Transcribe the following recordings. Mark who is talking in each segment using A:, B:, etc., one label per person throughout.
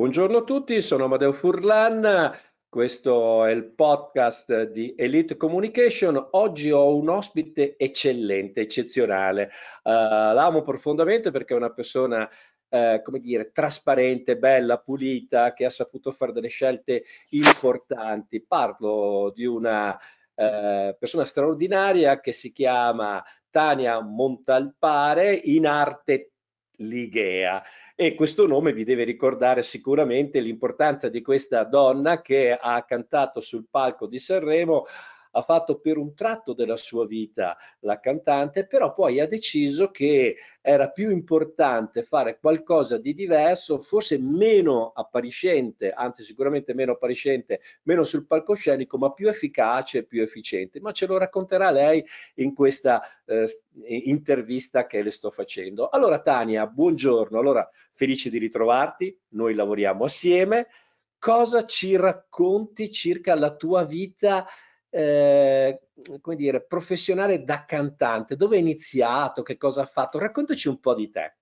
A: Buongiorno a tutti, sono Amadeo Furlan, questo è il podcast di Elite Communication. Oggi ho un ospite eccellente, eccezionale. Uh, l'amo profondamente perché è una persona eh, come dire, trasparente, bella, pulita, che ha saputo fare delle scelte importanti. Parlo di una eh, persona straordinaria che si chiama Tania Montalpare, in arte Ligea e questo nome vi deve ricordare sicuramente l'importanza di questa donna che ha cantato sul palco di Sanremo ha fatto per un tratto della sua vita la cantante, però poi ha deciso che era più importante fare qualcosa di diverso, forse meno appariscente, anzi sicuramente meno appariscente, meno sul palcoscenico, ma più efficace e più efficiente. Ma ce lo racconterà lei in questa eh, intervista che le sto facendo. Allora Tania, buongiorno, allora felice di ritrovarti, noi lavoriamo assieme. Cosa ci racconti circa la tua vita eh, come dire, professionale da cantante? Dove hai iniziato? Che cosa ha fatto? Raccontaci un po' di te.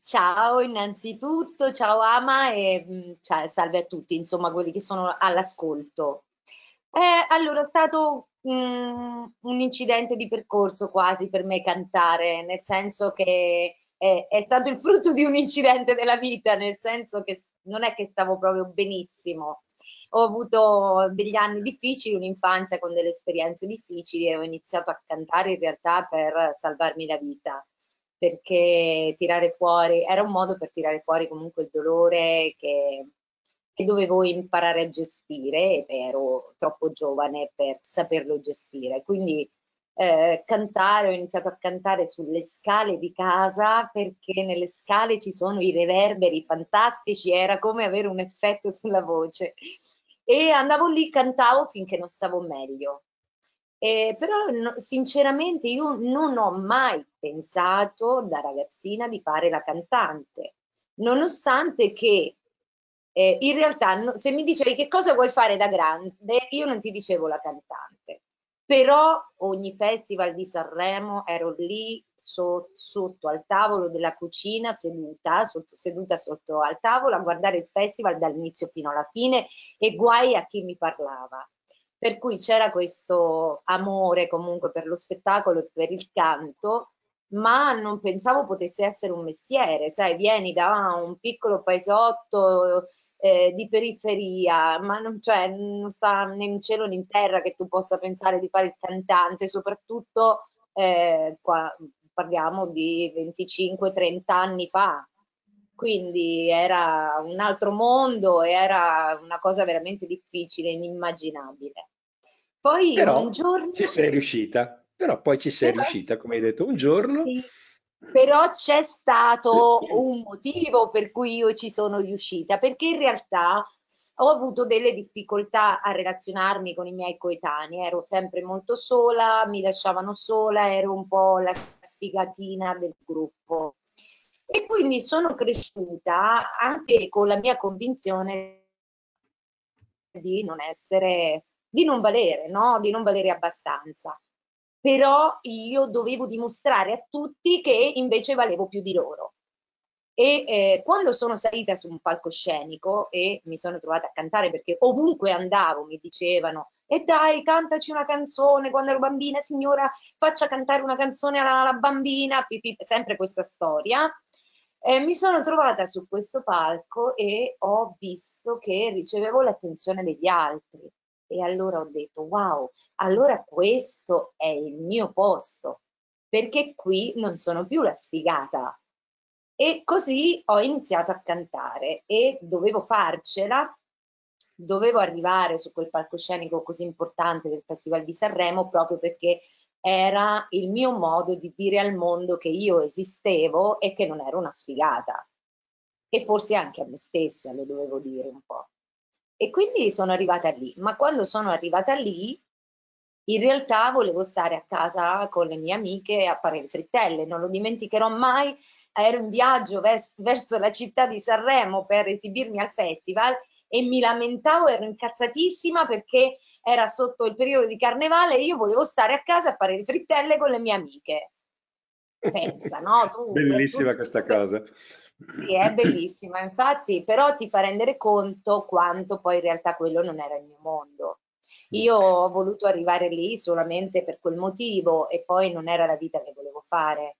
B: Ciao innanzitutto, ciao Ama e mm, cioè, salve a tutti, insomma, quelli che sono all'ascolto. Eh, allora, è stato mm, un incidente di percorso quasi per me cantare, nel senso che è, è, stato il frutto di un incidente della vita, nel senso che non è che stavo proprio benissimo ho avuto degli anni difficili, un'infanzia con delle esperienze difficili e ho iniziato a cantare in realtà per salvarmi la vita perché tirare fuori era un modo per tirare fuori comunque il dolore che, che dovevo imparare a gestire ero troppo giovane per saperlo gestire. Quindi eh, cantare, ho iniziato a cantare sulle scale di casa perché nelle scale ci sono i reverberi fantastici, era come avere un effetto sulla voce e andavo lì, cantavo finché non stavo meglio. Eh, però no, sinceramente io non ho mai pensato da ragazzina di fare la cantante, nonostante che eh, in realtà no, se mi dicevi che cosa vuoi fare da grande, io non ti dicevo la cantante, però ogni festival di Sanremo ero lì so, sotto al tavolo della cucina seduta, sotto, seduta sotto al tavolo a guardare il festival dall'inizio fino alla fine e guai a chi mi parlava. Per cui c'era questo amore comunque per lo spettacolo e per il canto ma non pensavo potesse essere un mestiere, sai, vieni da un piccolo paesotto eh, di periferia, ma non, cioè, non sta né in cielo né in terra che tu possa pensare di fare il cantante, soprattutto eh, qua parliamo di 25-30 anni fa. Quindi era un altro mondo, era una cosa veramente difficile, inimmaginabile.
A: Poi Però un giorno... Ci sei riuscita. Però poi ci sei però, riuscita, come hai detto, un giorno. Sì,
B: però c'è stato un motivo per cui io ci sono riuscita, perché in realtà ho avuto delle difficoltà a relazionarmi con i miei coetanei, ero sempre molto sola, mi lasciavano sola, ero un po' la sfigatina del gruppo. E quindi sono cresciuta anche con la mia convinzione di non essere, di non valere, no? di non valere abbastanza però io dovevo dimostrare a tutti che invece valevo più di loro. E eh, quando sono salita su un palcoscenico e mi sono trovata a cantare, perché ovunque andavo mi dicevano e dai, cantaci una canzone, quando ero bambina, signora, faccia cantare una canzone alla, alla bambina, pipì, sempre questa storia. Eh, mi sono trovata su questo palco e ho visto che ricevevo l'attenzione degli altri e allora ho detto, wow, allora questo è il mio posto, perché qui non sono più la sfigata. E così ho iniziato a cantare e dovevo farcela, dovevo arrivare su quel palcoscenico così importante del Festival di Sanremo proprio perché era il mio modo di dire al mondo che io esistevo e che non ero una sfigata. E forse anche a me stessa lo dovevo dire un po'. E quindi sono arrivata lì, ma quando sono arrivata lì, in realtà volevo stare a casa con le mie amiche a fare le frittelle, non lo dimenticherò mai, ero in viaggio vers verso la città di Sanremo per esibirmi al festival e mi lamentavo, ero incazzatissima perché era sotto il periodo di carnevale e io volevo stare a casa a fare le frittelle con le mie amiche.
A: Pensa, no? Tu, Bellissima tu, questa cosa.
B: Sì, è bellissima, infatti, però ti fa rendere conto quanto poi in realtà quello non era il mio mondo. Io ho voluto arrivare lì solamente per quel motivo e poi non era la vita che volevo fare.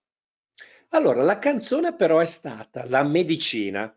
A: Allora, la canzone però è stata la medicina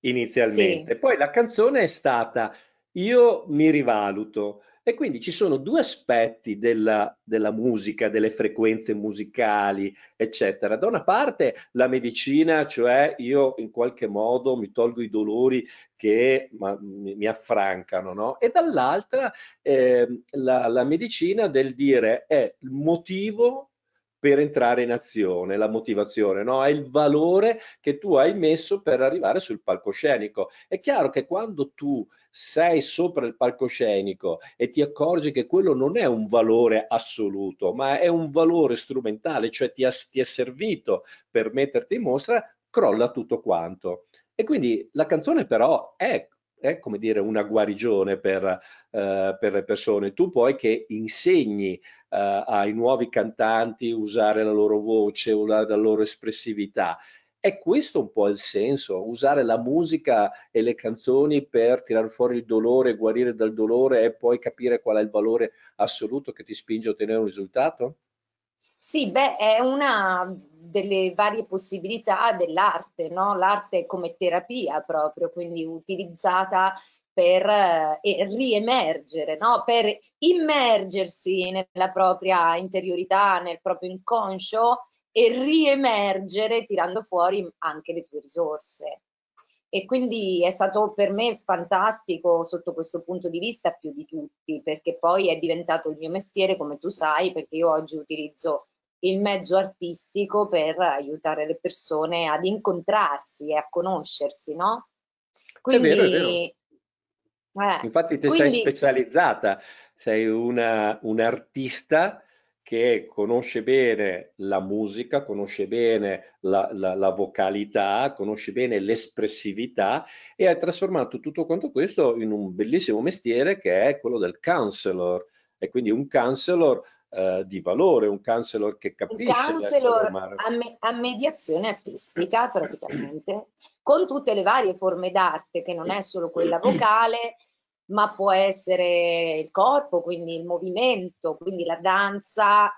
A: inizialmente,
B: Sì,
A: poi la canzone è stata io mi rivaluto e quindi ci sono due aspetti della, della musica, delle frequenze musicali, eccetera. Da una parte la medicina, cioè io in qualche modo mi tolgo i dolori che ma, mi, mi, affrancano, no? E dall'altra eh, la, la medicina del dire è il motivo per entrare in azione, la motivazione, no? È il valore che tu hai messo per arrivare sul palcoscenico. È chiaro che quando tu sei sopra il palcoscenico e ti accorgi che quello non è un valore assoluto, ma è un valore strumentale, cioè ti, ha, ti è servito per metterti in mostra, crolla tutto quanto. E quindi la canzone però è è come dire una guarigione per, eh, per le persone. Tu poi che insegni eh, ai nuovi cantanti usare la loro voce, la, la loro espressività. È questo un po' il senso, usare la musica e le canzoni per tirare fuori il dolore, guarire dal dolore e poi capire qual è il valore assoluto che ti spinge a ottenere un risultato?
B: Sì, beh, è una delle varie possibilità dell'arte, no? L'arte come terapia proprio, quindi utilizzata per eh, riemergere, no? per immergersi nella propria interiorità, nel proprio inconscio e riemergere tirando fuori anche le tue risorse. E quindi è stato per me fantastico sotto questo punto di vista più di tutti, perché poi è diventato il mio mestiere, come tu sai, perché io oggi utilizzo il mezzo artistico per aiutare le persone ad incontrarsi e a conoscersi, no?
A: Quindi, è vero, è vero. Eh, Infatti ti quindi, sei specializzata, sei una, un artista che conosce bene la musica, conosce bene la, la, la vocalità, conosce bene l'espressività e ha trasformato tutto quanto questo in un bellissimo mestiere che è quello del counselor. E quindi un counselor eh, di valore, un counselor che capisce
B: un counselor a, me, a, mediazione artistica praticamente, con tutte le varie forme d'arte, che non è solo quella vocale, ma può essere il corpo, quindi il movimento, quindi la danza,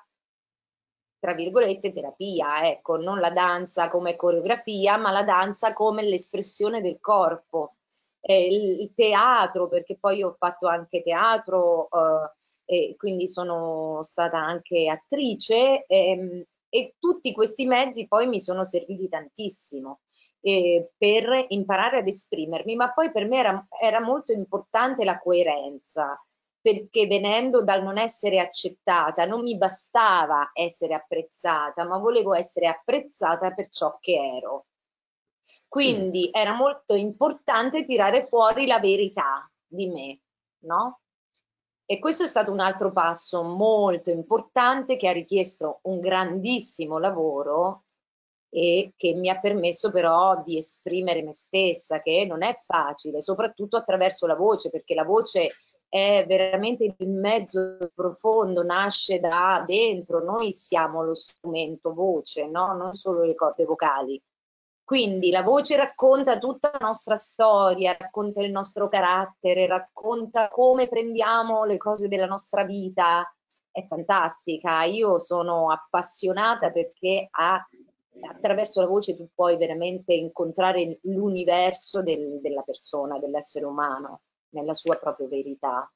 B: tra virgolette, terapia, ecco, non la danza come coreografia, ma la danza come l'espressione del corpo. Eh, il, il, teatro, perché poi ho fatto anche teatro, eh, e quindi sono stata anche attrice ehm, e tutti questi mezzi poi mi sono serviti tantissimo eh, per imparare ad esprimermi, ma poi per me era, era molto importante la coerenza, perché venendo dal non essere accettata non mi bastava essere apprezzata, ma volevo essere apprezzata per ciò che ero. Quindi mm. era molto importante tirare fuori la verità di me, no? E questo è stato un altro passo molto importante che ha richiesto un grandissimo lavoro e che mi ha permesso però di esprimere me stessa, che non è facile, soprattutto attraverso la voce, perché la voce è veramente il mezzo profondo, nasce da dentro, noi siamo lo strumento voce, no? non solo le corde vocali. Quindi la voce racconta tutta la nostra storia, racconta il nostro carattere, racconta come prendiamo le cose della nostra vita. È fantastica. Io sono appassionata perché ha, attraverso la voce tu puoi veramente incontrare l'universo del, della persona, dell'essere umano, nella sua propria verità.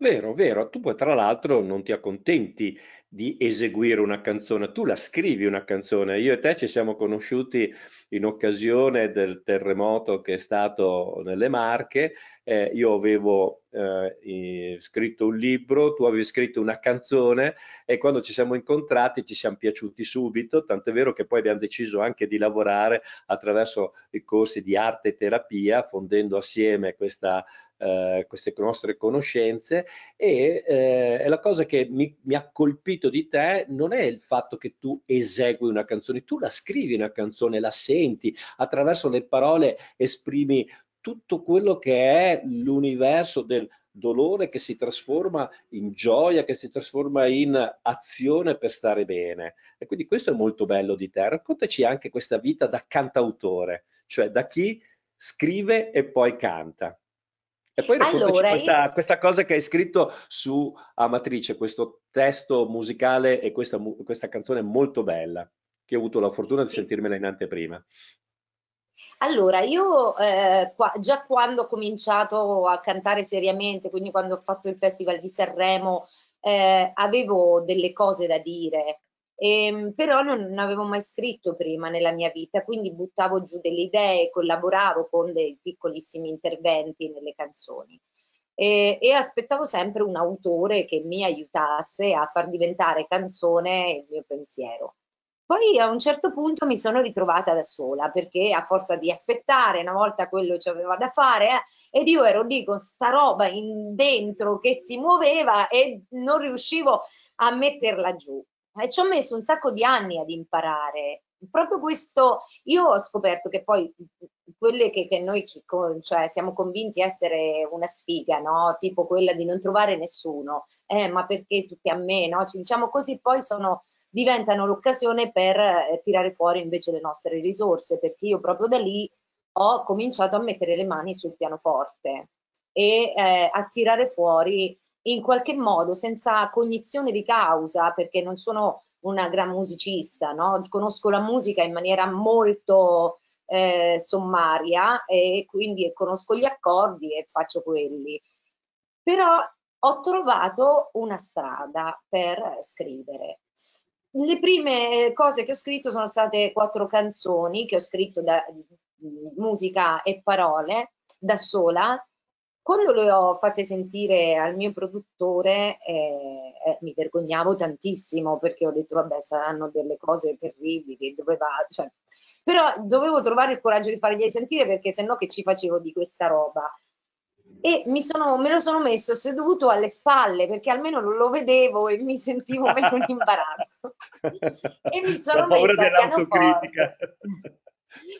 A: Vero, vero. Tu poi tra l'altro non ti accontenti di eseguire una canzone, tu la scrivi una canzone. Io e te ci siamo conosciuti in occasione del terremoto che è stato nelle Marche. Eh, io avevo eh, scritto un libro, tu avevi scritto una canzone e quando ci siamo incontrati ci siamo piaciuti subito, tant'è vero che poi abbiamo deciso anche di lavorare attraverso i corsi di arte e terapia, fondendo assieme questa eh, queste nostre conoscenze e eh, la cosa che mi, mi, ha colpito di te non è il fatto che tu esegui una canzone, tu la scrivi una canzone, la senti, attraverso le parole esprimi tutto quello che è l'universo del dolore che si trasforma in gioia, che si trasforma in azione per stare bene. E quindi questo è molto bello di te. Raccontaci anche questa vita da cantautore, cioè da chi scrive e poi canta. E poi allora, questa, io... questa, cosa che hai scritto su Amatrice, questo testo musicale e questa, questa canzone molto bella, che ho avuto la fortuna di sentirmela in anteprima.
B: Allora, io eh, qua, già quando ho cominciato a cantare seriamente, quindi quando ho fatto il Festival di Sanremo, eh, avevo delle cose da dire, ehm, però non, non, avevo mai scritto prima nella mia vita, quindi buttavo giù delle idee, collaboravo con dei piccolissimi interventi nelle canzoni. E, e aspettavo sempre un autore che mi aiutasse a far diventare canzone il mio pensiero. Poi a un certo punto mi sono ritrovata da sola perché a forza di aspettare, una volta quello ci aveva da fare, eh, ed io ero lì con sta roba in dentro che si muoveva e non riuscivo a metterla giù. E ci ho messo un sacco di anni ad imparare. Proprio questo, io ho scoperto che poi quelle che, che noi cioè, siamo convinti essere una sfiga, no? tipo quella di non trovare nessuno, eh, ma perché tutti a me, no? ci diciamo così, poi sono diventano l'occasione per eh, tirare fuori invece le nostre risorse, perché io proprio da lì ho cominciato a mettere le mani sul pianoforte e eh, a tirare fuori in qualche modo senza cognizione di causa, perché non sono una gran musicista, no? conosco la musica in maniera molto eh, sommaria e quindi conosco gli accordi e faccio quelli. Però ho trovato una strada per scrivere le prime cose che ho scritto sono state quattro canzoni che ho scritto da musica e parole da sola. Quando le ho fatte sentire al mio produttore eh, eh, mi vergognavo tantissimo perché ho detto vabbè saranno delle cose terribili, doveva, cioè, però dovevo trovare il coraggio di fargliele sentire perché sennò che ci facevo di questa roba e sono, me lo sono messo seduto alle spalle perché almeno lo vedevo e mi sentivo meno in imbarazzo. e mi sono messa al pianoforte.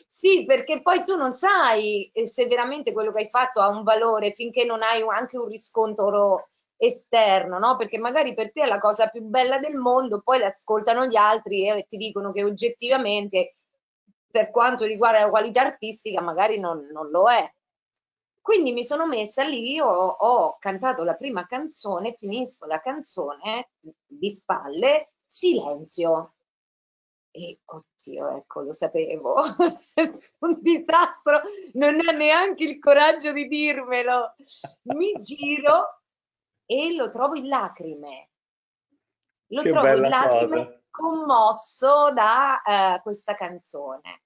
B: Sì, perché poi tu non sai eh, se veramente quello che hai fatto ha un valore finché non hai anche un riscontro esterno, no? Perché magari per te è la cosa più bella del mondo, poi l'ascoltano gli altri e ti dicono che oggettivamente, per quanto riguarda la qualità artistica, magari non, non lo è. Quindi mi sono messa lì, ho, ho cantato la prima canzone, finisco la canzone di spalle, silenzio. E oddio, ecco, lo sapevo, un disastro, non ha neanche il coraggio di dirmelo. Mi giro e lo trovo in lacrime. Lo che trovo in lacrime cosa. commosso da uh, questa canzone.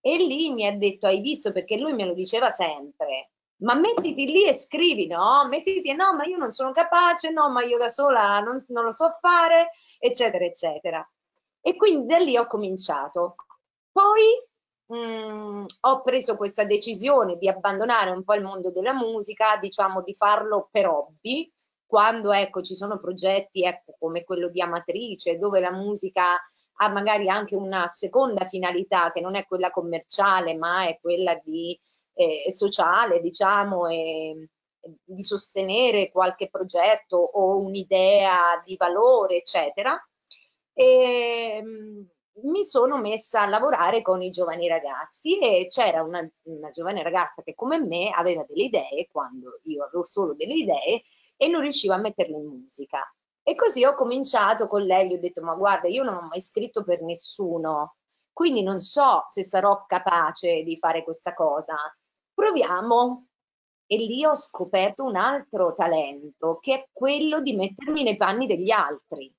B: E lì mi ha detto, hai visto, perché lui me lo diceva sempre, ma mettiti lì e scrivi, no? Mettiti, no, ma io non sono capace, no, ma io da sola non, non lo so fare, eccetera, eccetera. E quindi da lì ho cominciato. Poi mm, ho preso questa decisione di abbandonare un po' il mondo della musica, diciamo di farlo per hobby, quando ecco ci sono progetti ecco, come quello di Amatrice, dove la musica ha magari anche una seconda finalità che non è quella commerciale, ma è quella di eh, sociale, diciamo, e, di sostenere qualche progetto o un'idea di valore, eccetera. E, mh, mi sono messa a lavorare con i giovani ragazzi e c'era una, una, giovane ragazza che come me aveva delle idee quando io avevo solo delle idee e non riuscivo a metterle in musica. E così ho cominciato con lei, gli ho detto ma guarda io non ho mai scritto per nessuno, quindi non so se sarò capace di fare questa cosa proviamo. E lì ho scoperto un altro talento, che è quello di mettermi nei panni degli altri.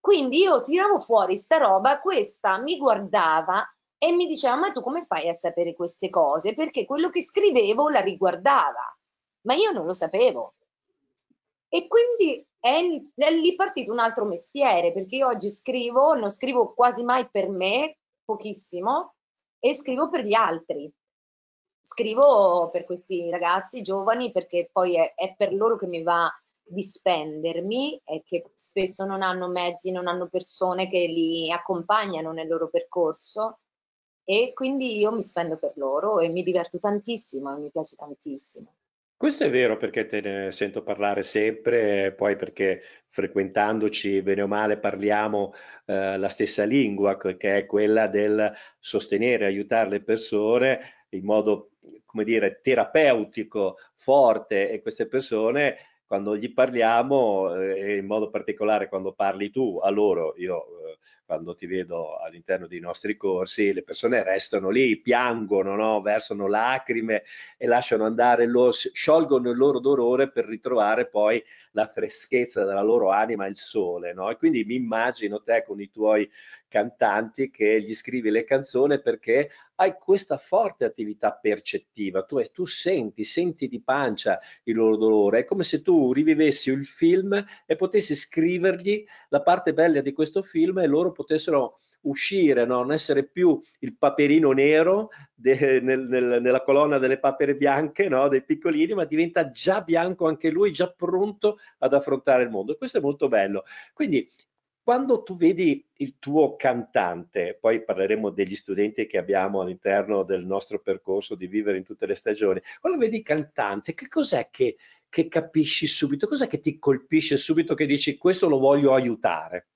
B: Quindi io tiravo fuori sta roba, questa mi guardava e mi diceva, ma tu come fai a sapere queste cose? Perché quello che scrivevo la riguardava, ma io non lo sapevo. E quindi è, è lì partito un altro mestiere, perché io oggi scrivo, non scrivo quasi mai per me, pochissimo, e scrivo per gli altri scrivo per questi ragazzi giovani perché poi è, è, per loro che mi va di spendermi e che spesso non hanno mezzi, non hanno persone che li accompagnano nel loro percorso e quindi io mi spendo per loro e mi diverto tantissimo e mi piace tantissimo.
A: Questo è vero perché te ne sento parlare sempre, poi perché frequentandoci bene o male parliamo eh, la stessa lingua, che è quella del sostenere, aiutare le persone in modo, come dire, terapeutico, forte e queste persone quando gli parliamo, eh, in modo particolare quando parli tu a loro, io quando ti vedo all'interno dei nostri corsi, le persone restano lì, piangono, no? versano lacrime e lasciano andare, lo, sciolgono il loro dolore per ritrovare poi la freschezza della loro anima, il sole. No? E quindi mi immagino te con i tuoi cantanti che gli scrivi le canzoni perché hai questa forte attività percettiva, tu, tu, senti, senti di pancia il loro dolore, è come se tu rivivessi il film e potessi scrivergli la parte bella di questo film e loro potessero uscire, no? non essere più il paperino nero de, nel, nel, nella colonna delle papere bianche no? dei piccolini, ma diventa già bianco anche lui, già pronto ad affrontare il mondo. E questo è molto bello. Quindi quando tu vedi il tuo cantante, poi parleremo degli studenti che abbiamo all'interno del nostro percorso di vivere in tutte le stagioni, quando vedi il cantante, che cos'è che, che capisci subito? Cos'è che ti colpisce subito che dici questo lo voglio aiutare?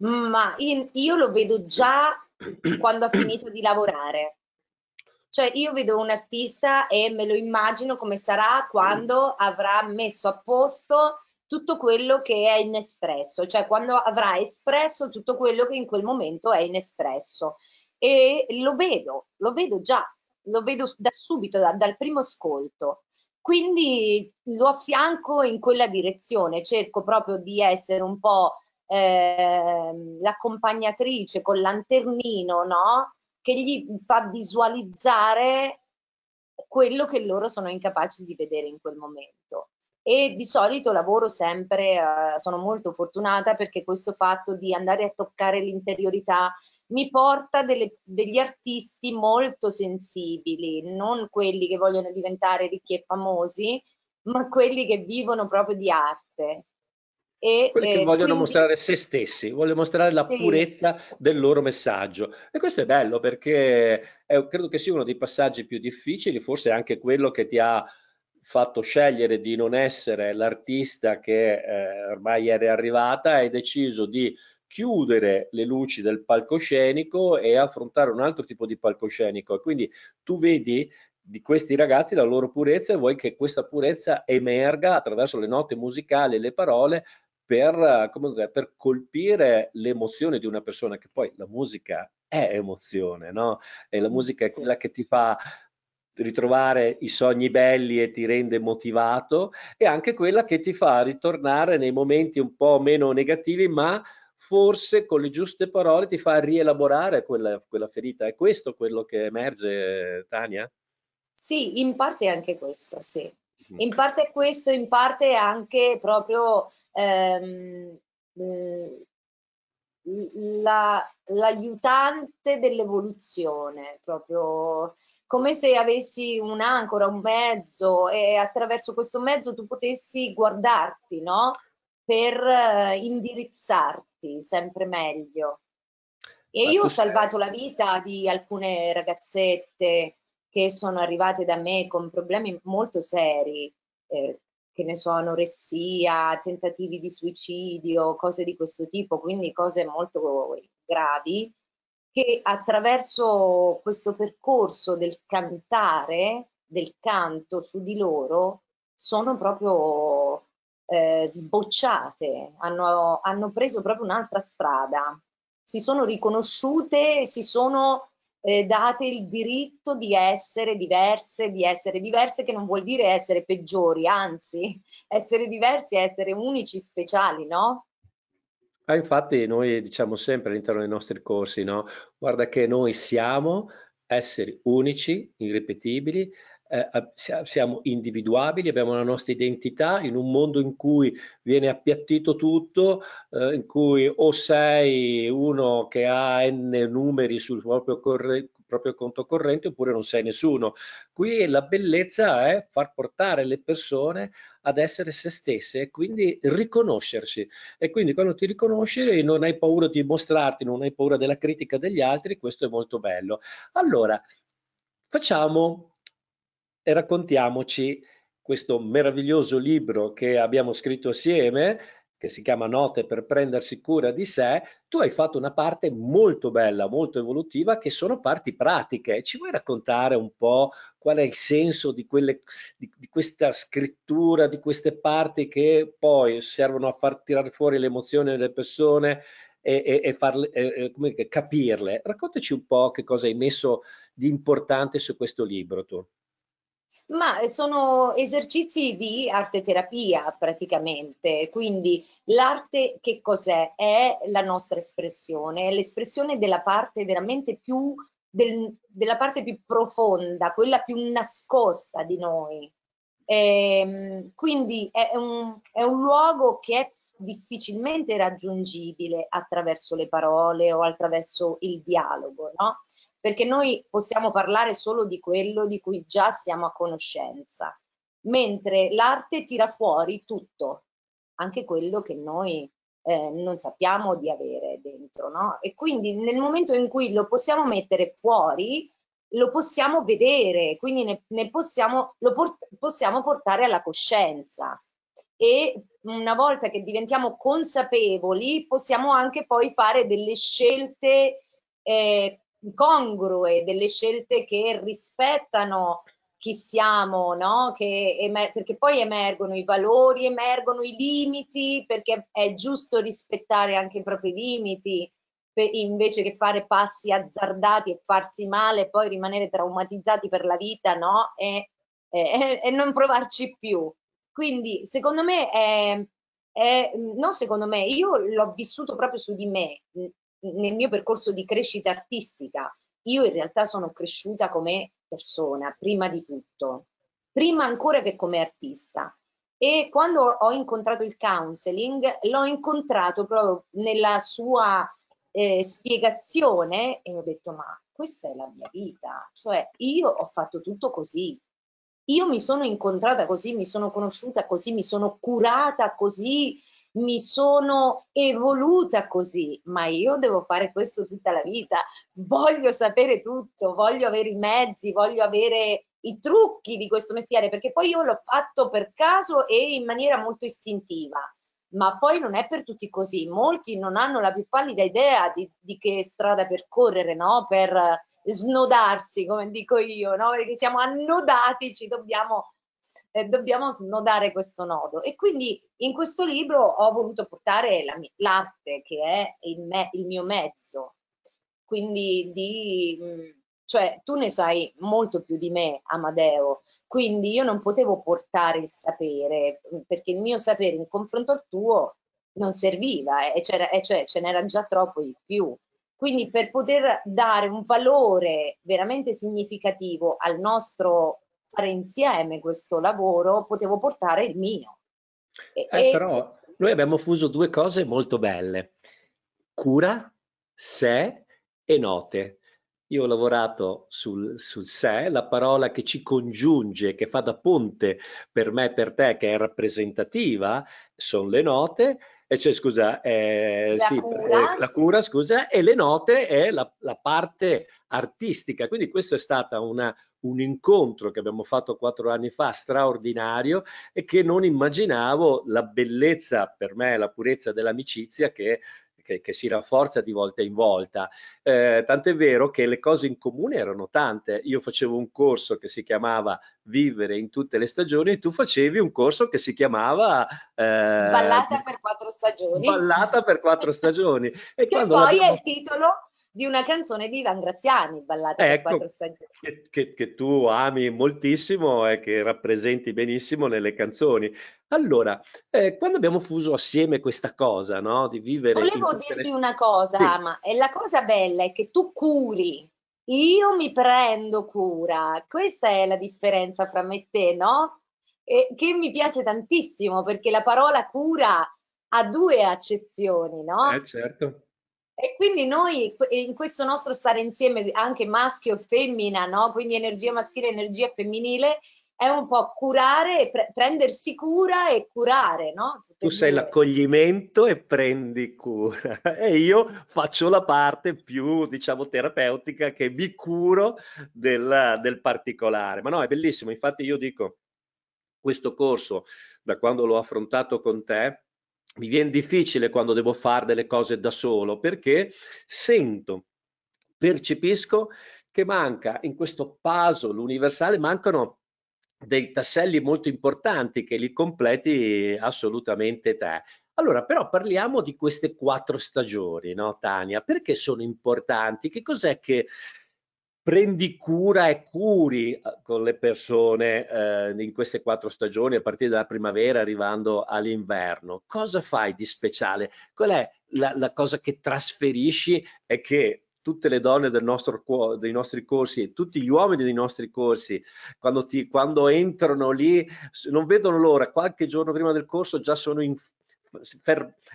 B: Ma io lo vedo già quando ha finito di lavorare. Cioè io vedo un artista e me lo immagino come sarà quando avrà messo a posto tutto quello che è inespresso, cioè quando avrà espresso tutto quello che in quel momento è inespresso. E lo vedo, lo vedo già, lo vedo da subito, da, dal primo ascolto. Quindi lo affianco in quella direzione, cerco proprio di essere un po' eh, l'accompagnatrice col lanternino, no? Che gli fa visualizzare quello che loro sono incapaci di vedere in quel momento e di solito lavoro sempre, eh, sono molto fortunata perché questo fatto di andare a toccare l'interiorità mi porta delle, degli artisti molto sensibili, non quelli che vogliono diventare ricchi e famosi, ma quelli che vivono proprio di arte.
A: E, quelli che eh, vogliono quindi... mostrare se stessi, vogliono mostrare la sì. purezza del loro messaggio. E questo è bello perché è, credo che sia uno dei passaggi più difficili, forse anche quello che ti ha fatto scegliere di non essere l'artista che eh, ormai era arrivata, hai deciso di chiudere le luci del palcoscenico e affrontare un altro tipo di palcoscenico. E quindi tu vedi di questi ragazzi la loro purezza e vuoi che questa purezza emerga attraverso le note musicali e le parole per, come, per colpire l'emozione di una persona, che poi la musica è emozione, no? E la musica è quella che ti fa ritrovare i sogni belli e ti rende motivato e anche quella che ti fa ritornare nei momenti un po' meno negativi ma forse con le giuste parole ti fa rielaborare quella, quella ferita. È questo quello che emerge, Tania?
B: Sì, in parte anche questo, sì. Mm. In parte è questo, in parte è anche proprio ehm, la, l'aiutante dell'evoluzione, proprio come se avessi un'ancora, un mezzo e attraverso questo mezzo tu potessi guardarti, no? Per uh, indirizzarti sempre meglio. E io ho salvato la vita di alcune ragazzette che sono arrivate da me con problemi molto seri, eh, che ne so, anoressia, tentativi di suicidio, cose di questo tipo, quindi cose molto gravi, che attraverso questo percorso del cantare, del canto su di loro, sono proprio eh, sbocciate, hanno, hanno preso proprio un'altra strada, si sono riconosciute, si sono eh, date il diritto di essere diverse, di essere diverse che non vuol dire essere peggiori, anzi, essere diversi è essere unici, speciali, no?
A: Ah, infatti noi diciamo sempre all'interno dei nostri corsi, no? Guarda che noi siamo esseri unici, irripetibili, eh, siamo individuabili, abbiamo la nostra identità in un mondo in cui viene appiattito tutto, eh, in cui o sei uno che ha n numeri sul proprio proprio conto corrente oppure non sei nessuno. Qui la bellezza è far portare le persone ad essere se stesse e quindi riconoscersi. E quindi quando ti riconosci non hai paura di mostrarti, non hai paura della critica degli altri, questo è molto bello. Allora, facciamo e raccontiamoci questo meraviglioso libro che abbiamo scritto assieme che si chiama Note per prendersi cura di sé, tu hai fatto una parte molto bella, molto evolutiva, che sono parti pratiche. Ci vuoi raccontare un po' qual è il senso di, quelle, di, di questa scrittura, di queste parti che poi servono a far tirare fuori le emozioni delle persone e, e, e farle, e, capirle? Raccontaci un po' che cosa hai messo di importante su questo libro tu.
B: Ma eh, sono esercizi di arte terapia praticamente, quindi l'arte che cos'è? È la nostra espressione, è l'espressione della parte veramente più, del, della parte più profonda, quella più nascosta di noi. E, ehm, quindi è un, è un luogo che è difficilmente raggiungibile attraverso le parole o attraverso il dialogo, no? Perché noi possiamo parlare solo di quello di cui già siamo a conoscenza, mentre l'arte tira fuori tutto, anche quello che noi eh, non sappiamo di avere dentro, no? E quindi nel momento in cui lo possiamo mettere fuori, lo possiamo vedere, quindi ne, ne possiamo, lo port possiamo portare alla coscienza. E una volta che diventiamo consapevoli, possiamo anche poi fare delle scelte eh, congrue, delle scelte che rispettano chi siamo, no? Perché poi emergono i valori, emergono i limiti, perché è giusto rispettare anche i propri limiti, invece che fare passi azzardati e farsi male e poi rimanere traumatizzati per la vita, no? E, e, e non provarci più. Quindi, secondo me, è, è, non secondo me, io l'ho vissuto proprio su di me, nel mio percorso di crescita artistica, io in realtà sono cresciuta come persona, prima di tutto, prima ancora che come artista. E quando ho incontrato il counseling, l'ho incontrato proprio nella sua eh, spiegazione e ho detto, ma questa è la mia vita, cioè io ho fatto tutto così, io mi sono incontrata così, mi sono conosciuta così, mi sono curata così, mi sono evoluta così, ma io devo fare questo tutta la vita, voglio sapere tutto, voglio avere i mezzi, voglio avere i trucchi di questo mestiere, perché poi io l'ho fatto per caso e in maniera molto istintiva, ma poi non è per tutti così, molti non hanno la più pallida idea di, di che strada percorrere, no? Per snodarsi, come dico io, no? Perché siamo annodati, ci dobbiamo eh, dobbiamo snodare questo nodo. E quindi in questo libro ho voluto portare l'arte, che è il, me, il, mio mezzo. Quindi di, mm, cioè tu ne sai molto più di me, Amadeo, quindi io non potevo portare il sapere, mm, perché il mio sapere in confronto al tuo non serviva e, e cioè ce n'era già troppo di più. Quindi per poter dare un valore veramente significativo al nostro fare insieme questo lavoro, potevo portare il mio.
A: E, eh, però noi abbiamo fuso due cose molto belle, cura, sé e note. Io ho lavorato sul, sul sé, la parola che ci congiunge, che fa da ponte per me e per te, che è rappresentativa, sono le note, e cioè scusa, eh, la, sì, cura. Eh, la, cura. scusa, e le note è la, la parte artistica. Quindi questo è stato una, un incontro che abbiamo fatto quattro anni fa straordinario e che non immaginavo la bellezza per me, la purezza dell'amicizia che che, che, si rafforza di volta in volta. Eh, tanto è vero che le cose in comune erano tante. Io facevo un corso che si chiamava Vivere in tutte le stagioni e tu facevi un corso che si chiamava
B: eh, Ballata per quattro stagioni.
A: Ballata per quattro stagioni.
B: E che poi è il titolo di una canzone di Ivan Graziani, Ballata ecco, per quattro stagioni.
A: Che, che, che, tu ami moltissimo e che rappresenti benissimo nelle canzoni. Allora, eh, quando abbiamo fuso assieme questa cosa, no, di vivere...
B: Volevo dirti le... una cosa, sì. Ama, e la cosa bella è che tu curi, io mi prendo cura, questa è la differenza fra me e te, no? E che mi piace tantissimo perché la parola cura ha due accezioni, no?
A: Eh, certo
B: E quindi noi in questo nostro stare insieme, anche maschio e femmina, no? quindi energia maschile e energia femminile, è un po' curare, pre- prendersi cura e curare, no?
A: Tutte tu sei l'accoglimento e prendi cura e io faccio la parte più, diciamo, terapeutica che mi curo del, del particolare. Ma no, è bellissimo, infatti io dico, questo corso, da quando l'ho affrontato con te, mi viene difficile quando devo fare delle cose da solo perché sento, percepisco che manca in questo puzzle universale, mancano dei tasselli molto importanti che li completi assolutamente te. Allora, però parliamo di queste quattro stagioni, no, Tania? Perché sono importanti? Che cos'è che prendi cura e curi eh, con le persone eh, in queste quattro stagioni, a partire dalla primavera arrivando all'inverno? Cosa fai di speciale? Qual è la, la cosa che trasferisci e che tutte le donne del nostro, dei nostri corsi e tutti gli uomini dei nostri corsi, quando, ti, quando entrano lì, non vedono l'ora, qualche giorno prima del corso già sono in,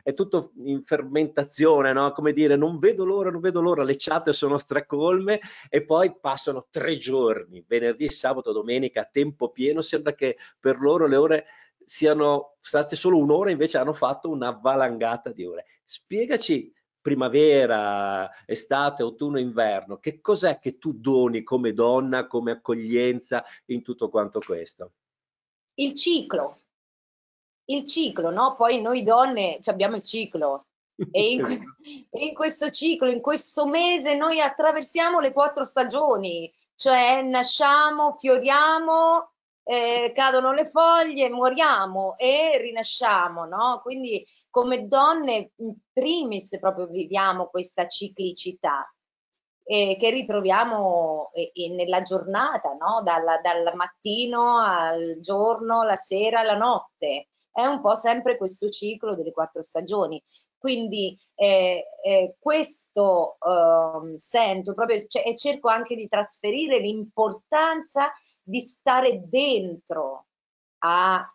A: è tutto in fermentazione, no? come dire, non vedo l'ora, non vedo l'ora, le chat sono stracolme e poi passano tre giorni, venerdì, sabato, domenica, a tempo pieno, sembra che per loro le ore siano state solo un'ora, invece hanno fatto una valangata di ore. Spiegaci primavera, estate, autunno, inverno, che cos'è che tu doni come donna, come accoglienza in tutto quanto questo?
B: Il ciclo, il ciclo, no? Poi noi donne abbiamo il ciclo e in, in, questo ciclo, in questo mese noi attraversiamo le quattro stagioni, cioè nasciamo, fioriamo, eh, cadono le foglie, moriamo e rinasciamo, no? Quindi come donne in primis proprio viviamo questa ciclicità eh, che ritroviamo eh, nella giornata, no? Dal, dal mattino al giorno, la sera, la notte è un po' sempre questo ciclo delle quattro stagioni. Quindi eh, eh, questo eh, sento proprio e cerco anche di trasferire l'importanza di stare dentro a,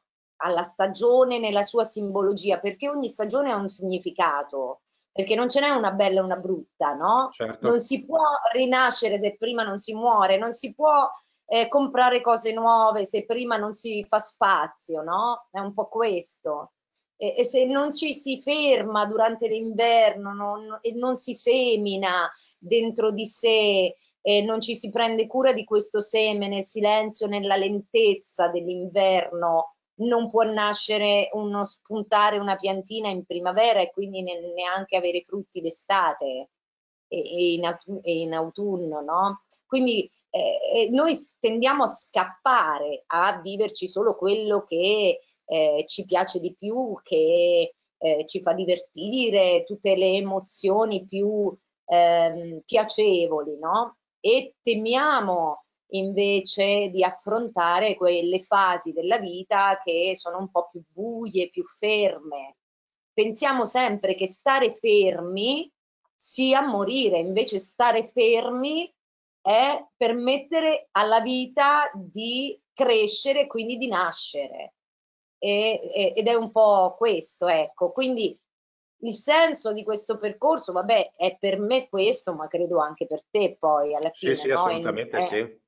B: alla stagione nella sua simbologia, perché ogni stagione ha un significato, perché non ce n'è una bella e una brutta, no? Certo. Non si può rinascere se prima non si muore, non si può eh, comprare cose nuove se prima non si fa spazio, no? È un po' questo. E, e se non ci si ferma durante l'inverno non, e non si semina dentro di sé e non ci si prende cura di questo seme nel silenzio, nella lentezza dell'inverno, non può nascere uno spuntare una piantina in primavera e quindi ne, neanche avere frutti d'estate e in, autunno, no? Quindi eh, noi tendiamo a scappare, a viverci solo quello che eh, ci piace di più, che eh, ci fa divertire, tutte le emozioni più ehm, piacevoli, no? e temiamo invece di affrontare quelle fasi della vita che sono un po' più buie, più ferme. Pensiamo sempre che stare fermi sia morire, invece stare fermi è permettere alla vita di crescere, quindi di nascere. E, e, ed è un po' questo, ecco. Quindi il senso di questo percorso, vabbè, è per me questo, ma credo anche per te poi alla fine.
A: Sì, sì, no? assolutamente In, eh, sì.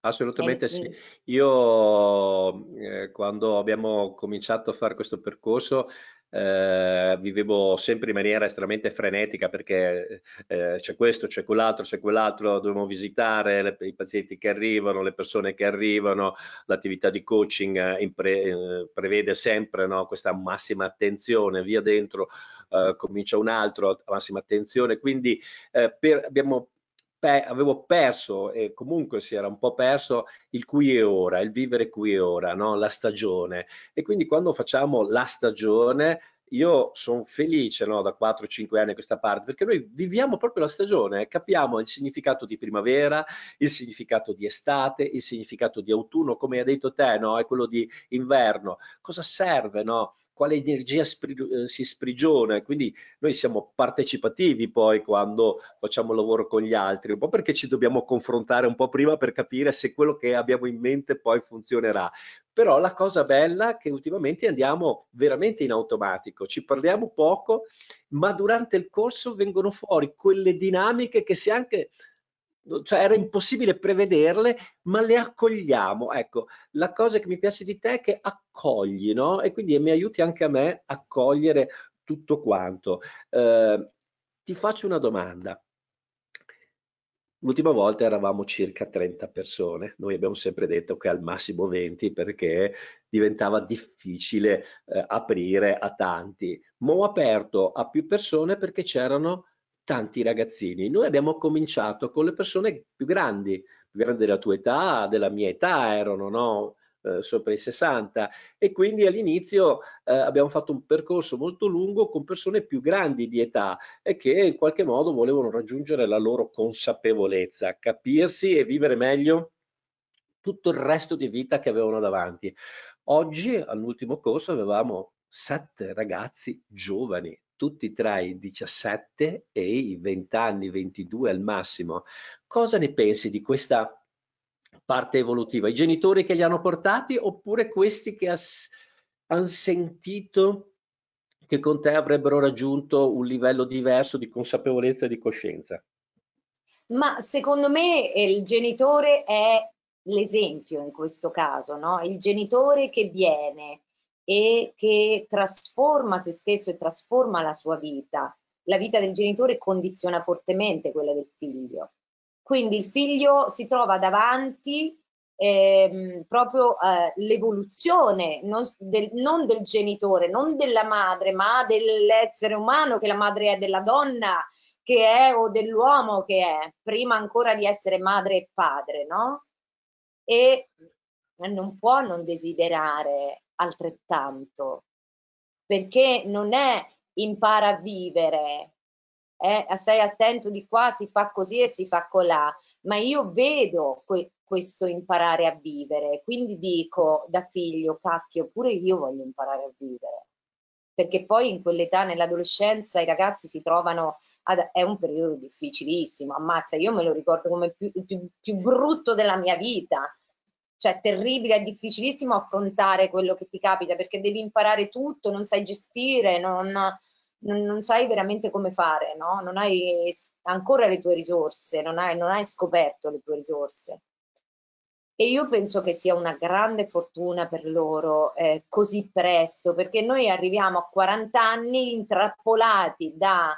A: Assolutamente sì. Io eh, quando abbiamo cominciato a fare questo percorso eh, vivevo sempre in maniera estremamente frenetica perché eh, c'è questo, c'è quell'altro, c'è quell'altro, dobbiamo visitare le, i pazienti che arrivano, le persone che arrivano, l'attività di coaching eh, pre, eh, prevede sempre no, questa massima attenzione, via dentro eh, comincia un altro, massima attenzione, quindi eh, per, abbiamo Avevo perso e comunque si era un po' perso il qui e ora, il vivere qui e ora, no? la stagione. E quindi quando facciamo la stagione, io sono felice no? da 4-5 anni a questa parte perché noi viviamo proprio la stagione, capiamo il significato di primavera, il significato di estate, il significato di autunno, come hai detto te, no? è quello di inverno. Cosa serve? No? Quale energia spri- si sprigiona. Quindi noi siamo partecipativi poi quando facciamo lavoro con gli altri, un po' perché ci dobbiamo confrontare un po' prima per capire se quello che abbiamo in mente poi funzionerà. Però la cosa bella è che ultimamente andiamo veramente in automatico, ci parliamo poco, ma durante il corso vengono fuori quelle dinamiche che se anche cioè era impossibile prevederle, ma le accogliamo. Ecco, la cosa che mi piace di te è che accogli, no? E quindi mi aiuti anche a me a cogliere tutto quanto. Eh, ti faccio una domanda. L'ultima volta eravamo circa 30 persone, noi abbiamo sempre detto che al massimo 20 perché diventava difficile eh, aprire a tanti, ma ho aperto a più persone perché c'erano tanti ragazzini. Noi abbiamo cominciato con le persone più grandi, più grandi della tua età, della mia età erano, no? Eh, sopra i 60 e quindi all'inizio eh, abbiamo fatto un percorso molto lungo con persone più grandi di età e che in qualche modo volevano raggiungere la loro consapevolezza, capirsi e vivere meglio tutto il resto di vita che avevano davanti. Oggi all'ultimo corso avevamo sette ragazzi giovani, tutti tra i 17 e i 20 anni, 22 al massimo. Cosa ne pensi di questa parte evolutiva? I genitori che li hanno portati oppure questi che hanno sentito che con te avrebbero raggiunto un livello diverso di consapevolezza e di coscienza?
B: Ma secondo me il genitore è l'esempio in questo caso, no? Il genitore che viene, e che trasforma se stesso e trasforma la sua vita. La vita del genitore condiziona fortemente quella del figlio. Quindi il figlio si trova davanti ehm, proprio eh, l'evoluzione non del, non del genitore, non della madre, ma dell'essere umano che la madre è della donna che è o dell'uomo che è, prima ancora di essere madre e padre, no? E non può non desiderare altrettanto, perché non è impara a vivere, eh, stai attento di qua, si fa così e si fa colà, ma io vedo que questo imparare a vivere, quindi dico da figlio, cacchio, pure io voglio imparare a vivere, perché poi in quell'età, nell'adolescenza, i ragazzi si trovano, ad, è un periodo difficilissimo, ammazza, io me lo ricordo come più, più, più brutto della mia vita, cioè terribile, è difficilissimo affrontare quello che ti capita perché devi imparare tutto, non sai gestire, non, non, non sai veramente come fare, no? non hai ancora le tue risorse, non hai, non hai scoperto le tue risorse. E io penso che sia una grande fortuna per loro eh, così presto, perché noi arriviamo a 40 anni intrappolati da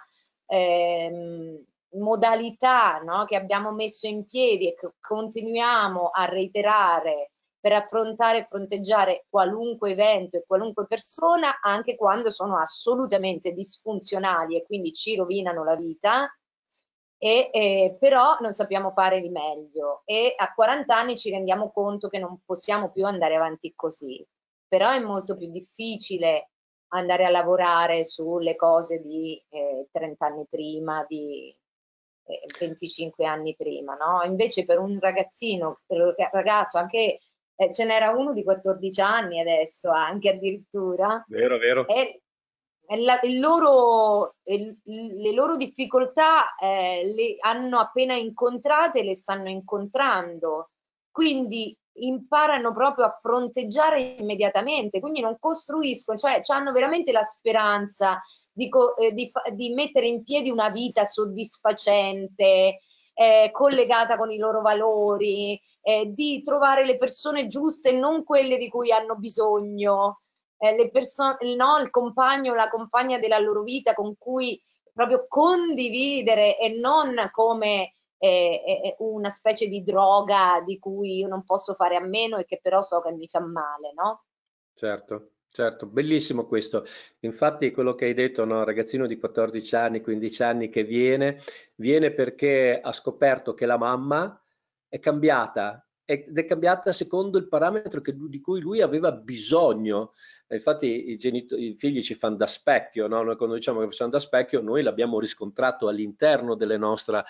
B: ehm, modalità no, che abbiamo messo in piedi e che continuiamo a reiterare per affrontare e fronteggiare qualunque evento e qualunque persona, anche quando sono assolutamente disfunzionali e quindi ci rovinano la vita, e, eh, però non sappiamo fare di meglio e a 40 anni ci rendiamo conto che non possiamo più andare avanti così. Però è molto più difficile andare a lavorare sulle cose di eh, 30 anni prima, di 25 anni prima, no? Invece per un ragazzino, per un ragazzo, anche eh, ce n'era uno di 14 anni adesso, anche addirittura.
A: Vero, vero.
B: E, la, loro, le loro difficoltà eh, le hanno appena incontrate, le stanno incontrando, quindi imparano proprio a fronteggiare immediatamente, quindi non costruiscono, cioè hanno veramente la speranza dico, eh, di, di, mettere in piedi una vita soddisfacente, eh, collegata con i loro valori, eh, di trovare le persone giuste, non quelle di cui hanno bisogno, eh, no, il compagno, la compagna della loro vita con cui proprio condividere e non come eh, una specie di droga di cui io non posso fare a meno e che però so che mi fa male, no?
A: Certo. Certo, bellissimo questo. Infatti quello che hai detto, no, ragazzino di 14 anni, 15 anni che viene, viene perché ha scoperto che la mamma è cambiata ed è cambiata secondo il parametro che, di cui lui aveva bisogno. Infatti i, i figli ci fanno da specchio, no? noi quando diciamo che facciamo da specchio, noi l'abbiamo riscontrato all'interno della nostra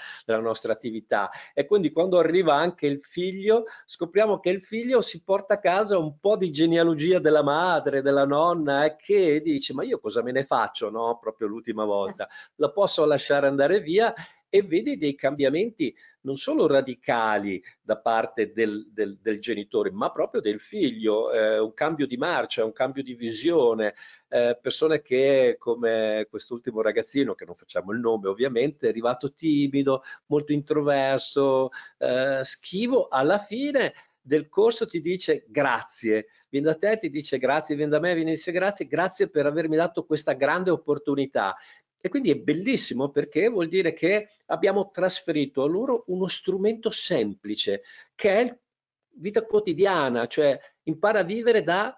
A: attività e quindi quando arriva anche il figlio scopriamo che il figlio si porta a casa un po' di genealogia della madre, della nonna e che dice ma io cosa me ne faccio, no? proprio l'ultima volta, la posso lasciare andare via e vedi dei cambiamenti non solo radicali da parte del, del, del genitore, ma proprio del figlio, eh, un cambio di marcia, un cambio di visione, eh, persone che come quest'ultimo ragazzino, che non facciamo il nome ovviamente, è arrivato timido, molto introverso, eh, schivo, alla fine del corso ti dice grazie, viene da te, ti dice grazie, viene da me, viene e dice grazie, grazie per avermi dato questa grande opportunità. E quindi è bellissimo perché vuol dire che abbiamo trasferito a loro uno strumento semplice che è vita quotidiana, cioè impara a vivere da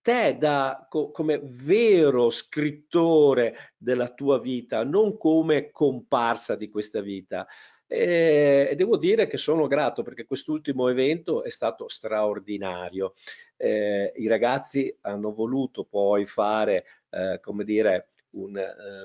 A: te da, co, come vero scrittore della tua vita, non come comparsa di questa vita. E, e devo dire che sono grato perché quest'ultimo evento è stato straordinario. Eh, I ragazzi hanno voluto poi fare, eh, come dire, un,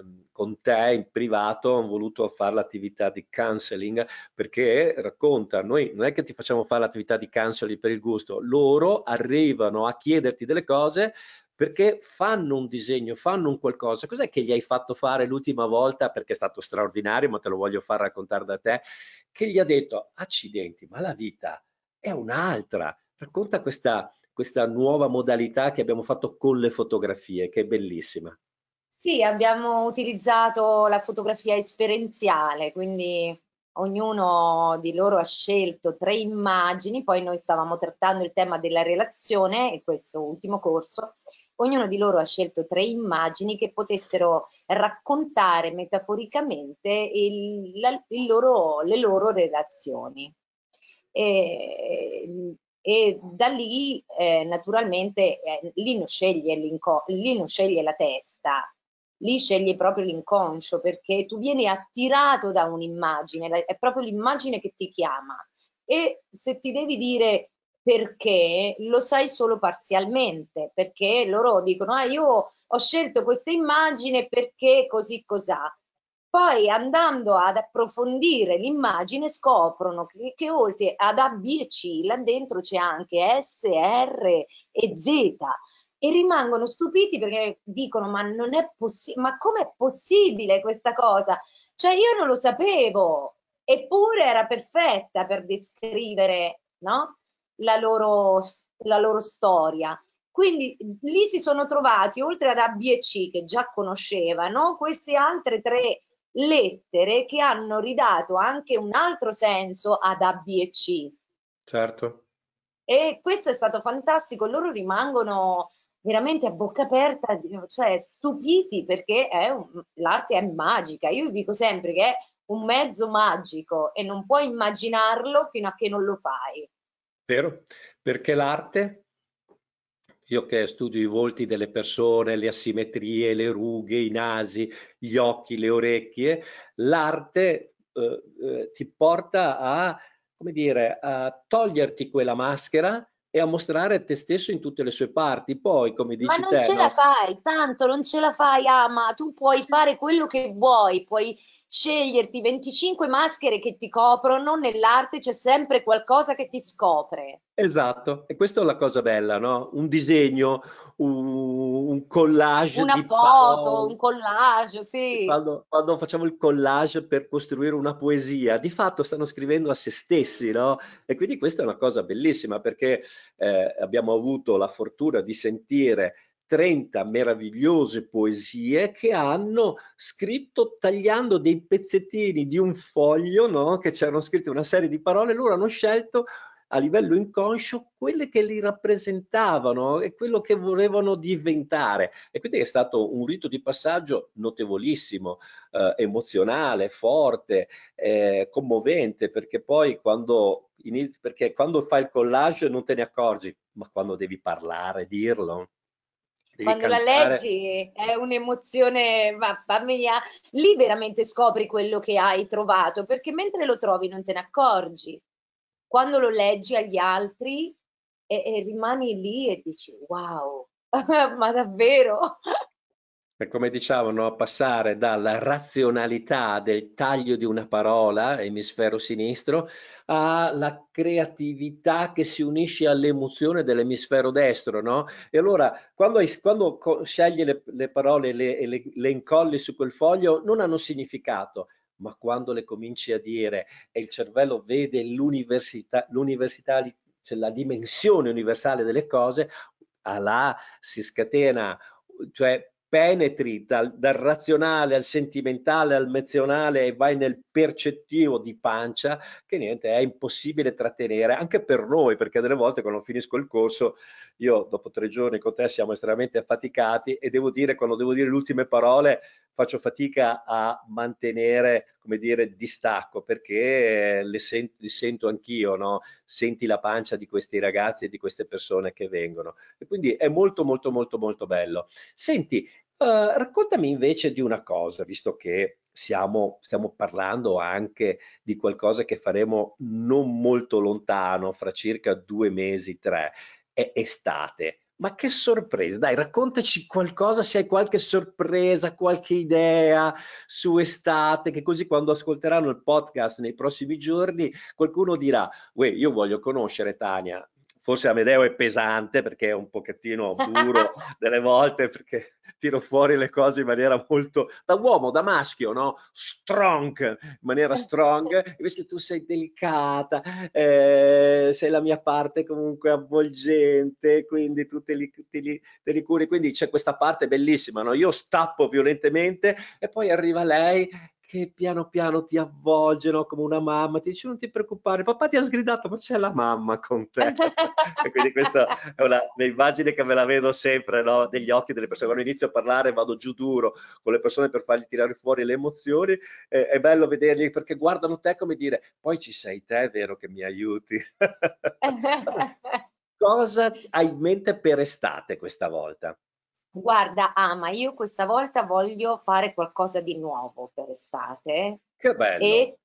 A: um, con te in privato hanno voluto fare l'attività di counseling perché racconta, noi non è che ti facciamo fare l'attività di counseling per il gusto, loro arrivano a chiederti delle cose perché fanno un disegno, fanno un qualcosa. Cos'è che gli hai fatto fare l'ultima volta, perché è stato straordinario, ma te lo voglio far raccontare da te, che gli ha detto, accidenti, ma la vita è un'altra. Racconta questa, questa nuova modalità che abbiamo fatto con le fotografie, che è bellissima.
B: Sì, abbiamo utilizzato la fotografia esperienziale, quindi ognuno di loro ha scelto tre immagini, poi noi stavamo trattando il tema della relazione e questo ultimo corso, ognuno di loro ha scelto tre immagini che potessero raccontare metaforicamente il, la, il loro, le loro relazioni. E, e da lì eh, naturalmente eh, lì, non sceglie lì non sceglie la testa, lì scegli proprio l'inconscio perché tu vieni attirato da un'immagine, è proprio l'immagine che ti chiama e se ti devi dire perché lo sai solo parzialmente, perché loro dicono ah io ho scelto questa immagine perché così cos'ha. Poi andando ad approfondire l'immagine scoprono che, che oltre ad A, B e C là dentro c'è anche S, R e Z e rimangono stupiti perché dicono ma non è possibile, ma com'è possibile questa cosa? Cioè io non lo sapevo, eppure era perfetta per descrivere no? la, loro, la loro storia. Quindi lì si sono trovati, oltre ad A, B e C che già conoscevano, queste altre tre lettere che hanno ridato anche un altro senso ad A, B e C.
A: Certo.
B: E questo è stato fantastico, loro rimangono veramente a bocca aperta, cioè stupiti perché l'arte è magica. Io dico sempre che è un mezzo magico e non puoi immaginarlo fino a che non lo fai.
A: Vero, perché l'arte, io che studio i volti delle persone, le asimmetrie, le rughe, i nasi, gli occhi, le orecchie, l'arte eh, eh, ti porta a, come dire, a toglierti quella maschera e a mostrare te stesso in tutte le sue parti. Poi, come dici
B: te... Ma
A: non
B: te, ce no? la fai, tanto non ce la fai, ama, tu puoi fare quello che vuoi, puoi sceglierti 25 maschere che ti coprono, nell'arte c'è sempre qualcosa che ti scopre.
A: Esatto, e questa è la cosa bella, no? Un disegno, un, collage.
B: Una foto, un collage, sì.
A: Quando, quando, facciamo il collage per costruire una poesia, di fatto stanno scrivendo a se stessi, no? E quindi questa è una cosa bellissima perché eh, abbiamo avuto la fortuna di sentire 30 meravigliose poesie che hanno scritto tagliando dei pezzettini di un foglio, no? che c'erano scritte una serie di parole, loro hanno scelto a livello inconscio quelle che li rappresentavano e quello che volevano diventare. E quindi è stato un rito di passaggio notevolissimo, eh, emozionale, forte, eh, commovente, perché poi quando inizi, perché quando fai il collage non te ne accorgi, ma quando devi parlare, dirlo,
B: quando cantare. la leggi è un'emozione, mamma mia, lì veramente scopri quello che hai trovato, perché mentre lo trovi non te ne accorgi. quando lo leggi agli altri e, e rimani lì e dici wow, ma davvero?
A: Come diciamo, passare dalla razionalità del taglio di una parola, emisfero sinistro, alla creatività che si unisce all'emozione dell'emisfero destro, no? E allora, quando, quando scegli le, le parole e le, le, le incolli su quel foglio, non hanno significato, ma quando le cominci a dire e il cervello vede l'università, l'università cioè la dimensione universale delle cose, là si scatena, cioè penetri dal, dal, razionale al sentimentale al mezionale e vai nel percettivo di pancia che niente è impossibile trattenere anche per noi perché delle volte quando finisco il corso io dopo tre giorni con te siamo estremamente affaticati e devo dire quando devo dire le ultime parole faccio fatica a mantenere come dire distacco perché le sento, li sento anch'io no? senti la pancia di questi ragazzi e di queste persone che vengono e quindi è molto molto molto molto bello senti Uh, raccontami invece di una cosa, visto che siamo, stiamo parlando anche di qualcosa che faremo non molto lontano, fra circa due mesi, tre, è estate. Ma che sorpresa! Dai, raccontaci qualcosa, se hai qualche sorpresa, qualche idea su estate, che così quando ascolteranno il podcast nei prossimi giorni qualcuno dirà, uè, io voglio conoscere Tania, forse Amedeo è pesante perché è un pochettino duro delle volte perché tiro fuori le cose in maniera molto da uomo, da maschio, no? Strong, in maniera strong, invece tu sei delicata, eh, sei la mia parte comunque avvolgente, quindi tu te li, te li, te li curi, quindi c'è questa parte bellissima, no? Io stappo violentemente e poi arriva lei che piano piano ti avvolgono come una mamma, ti dice non ti preoccupare, papà ti ha sgridato, ma c'è la mamma con te. quindi questa è una un'immagine che me la vedo sempre no? degli occhi delle persone. Quando inizio a parlare vado giù duro con le persone per fargli tirare fuori le emozioni, eh, è bello vederli perché guardano te come dire, poi ci sei te, è vero che mi aiuti. Cosa hai in mente per estate questa volta?
B: Guarda, Ama, io questa volta voglio fare qualcosa di nuovo per estate
A: Che bello.
B: e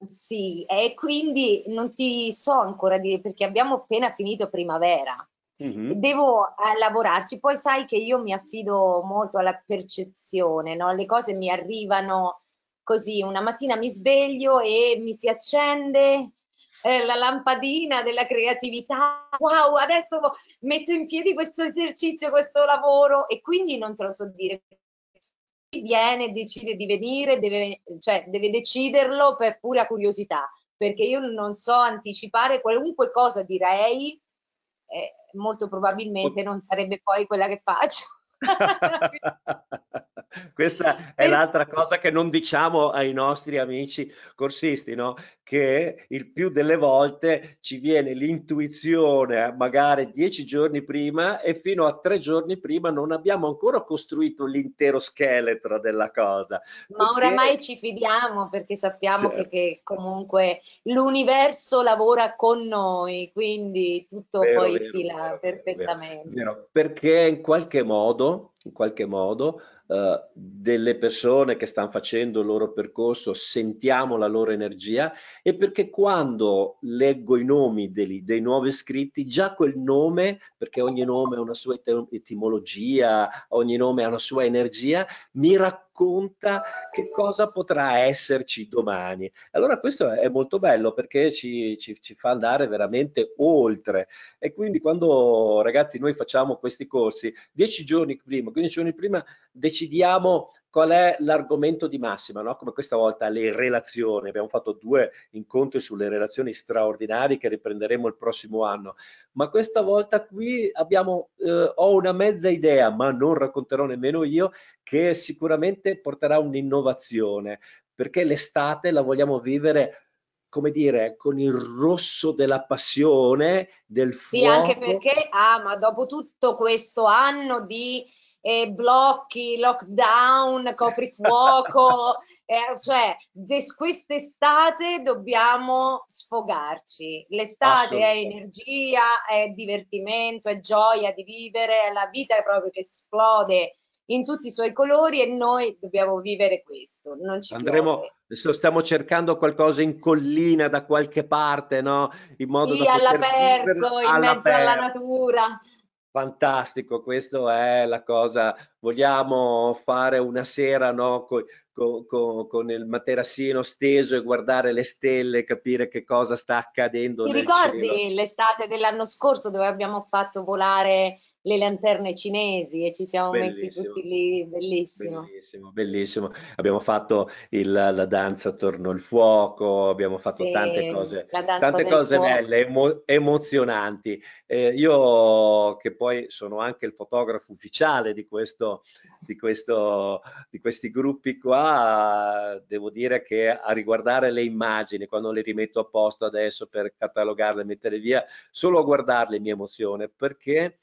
B: sì, e quindi non ti so ancora dire perché abbiamo appena finito primavera.
A: Mhm.
B: Devo eh, lavorarci, poi sai che io mi affido molto alla percezione, no? Le cose mi arrivano così, una mattina mi sveglio e mi si accende eh, la lampadina della creatività, wow, adesso metto in piedi questo esercizio, questo lavoro e quindi non te lo so dire. Chi viene, decide di venire, deve, cioè, deve deciderlo per pura curiosità, perché io non so anticipare qualunque cosa direi, eh, molto probabilmente non sarebbe poi quella che faccio.
A: Questa è l'altra cosa che non diciamo ai nostri amici corsisti, no? che il più delle volte ci viene l'intuizione magari dieci giorni prima e fino a tre giorni prima non abbiamo ancora costruito l'intero scheletro della cosa.
B: Ma perché... oramai ci fidiamo perché sappiamo certo. che, che, comunque l'universo lavora con noi, quindi tutto vero, poi vero, fila vero, perfettamente.
A: Perché in qualche modo, in qualche modo Uh, delle persone che stanno facendo il loro percorso, sentiamo la loro energia e perché quando leggo i nomi dei, dei nuovi iscritti, già quel nome, perché ogni nome ha una sua etimologia, ogni nome ha una sua energia, mi racconta racconta che cosa potrà esserci domani. Allora questo è molto bello perché ci, ci, ci fa andare veramente oltre e quindi quando ragazzi noi facciamo questi corsi, dieci giorni prima, 15 giorni prima decidiamo qual è l'argomento di massima, no? come questa volta le relazioni. Abbiamo fatto due incontri sulle relazioni straordinarie che riprenderemo il prossimo anno, ma questa volta qui abbiamo, eh, ho una mezza idea, ma non racconterò nemmeno io, che sicuramente porterà un'innovazione, perché l'estate la vogliamo vivere come dire, con il rosso della passione, del fuoco.
B: Sì, anche perché, ah, ma dopo tutto questo anno di eh, blocchi, lockdown, coprifuoco, eh, cioè quest'estate dobbiamo sfogarci. L'estate è energia, è divertimento, è gioia di vivere, la vita è proprio che esplode in tutti i suoi colori e noi dobbiamo vivere questo. Non ci
A: Andremo, adesso stiamo cercando qualcosa in collina da qualche parte, no?
B: In modo sì, da all'aperto, in mezzo alla natura.
A: Fantastico, questa è la cosa. Vogliamo fare una sera no, con, con, con, il materassino steso e guardare le stelle, capire che cosa sta accadendo.
B: Ti ricordi l'estate dell'anno scorso dove abbiamo fatto volare le lanterne cinesi e ci siamo bellissimo, messi tutti lì, bellissimo.
A: Bellissimo, bellissimo. Abbiamo fatto il, la danza attorno al fuoco, abbiamo fatto sì, tante cose, tante cose fuoco. belle, emo, emozionanti. Eh, io che poi sono anche il fotografo ufficiale di, questo, di, questo, di questi gruppi qua, devo dire che a riguardare le immagini, quando le rimetto a posto adesso per catalogarle e mettere via, solo a guardarle mi emozione perché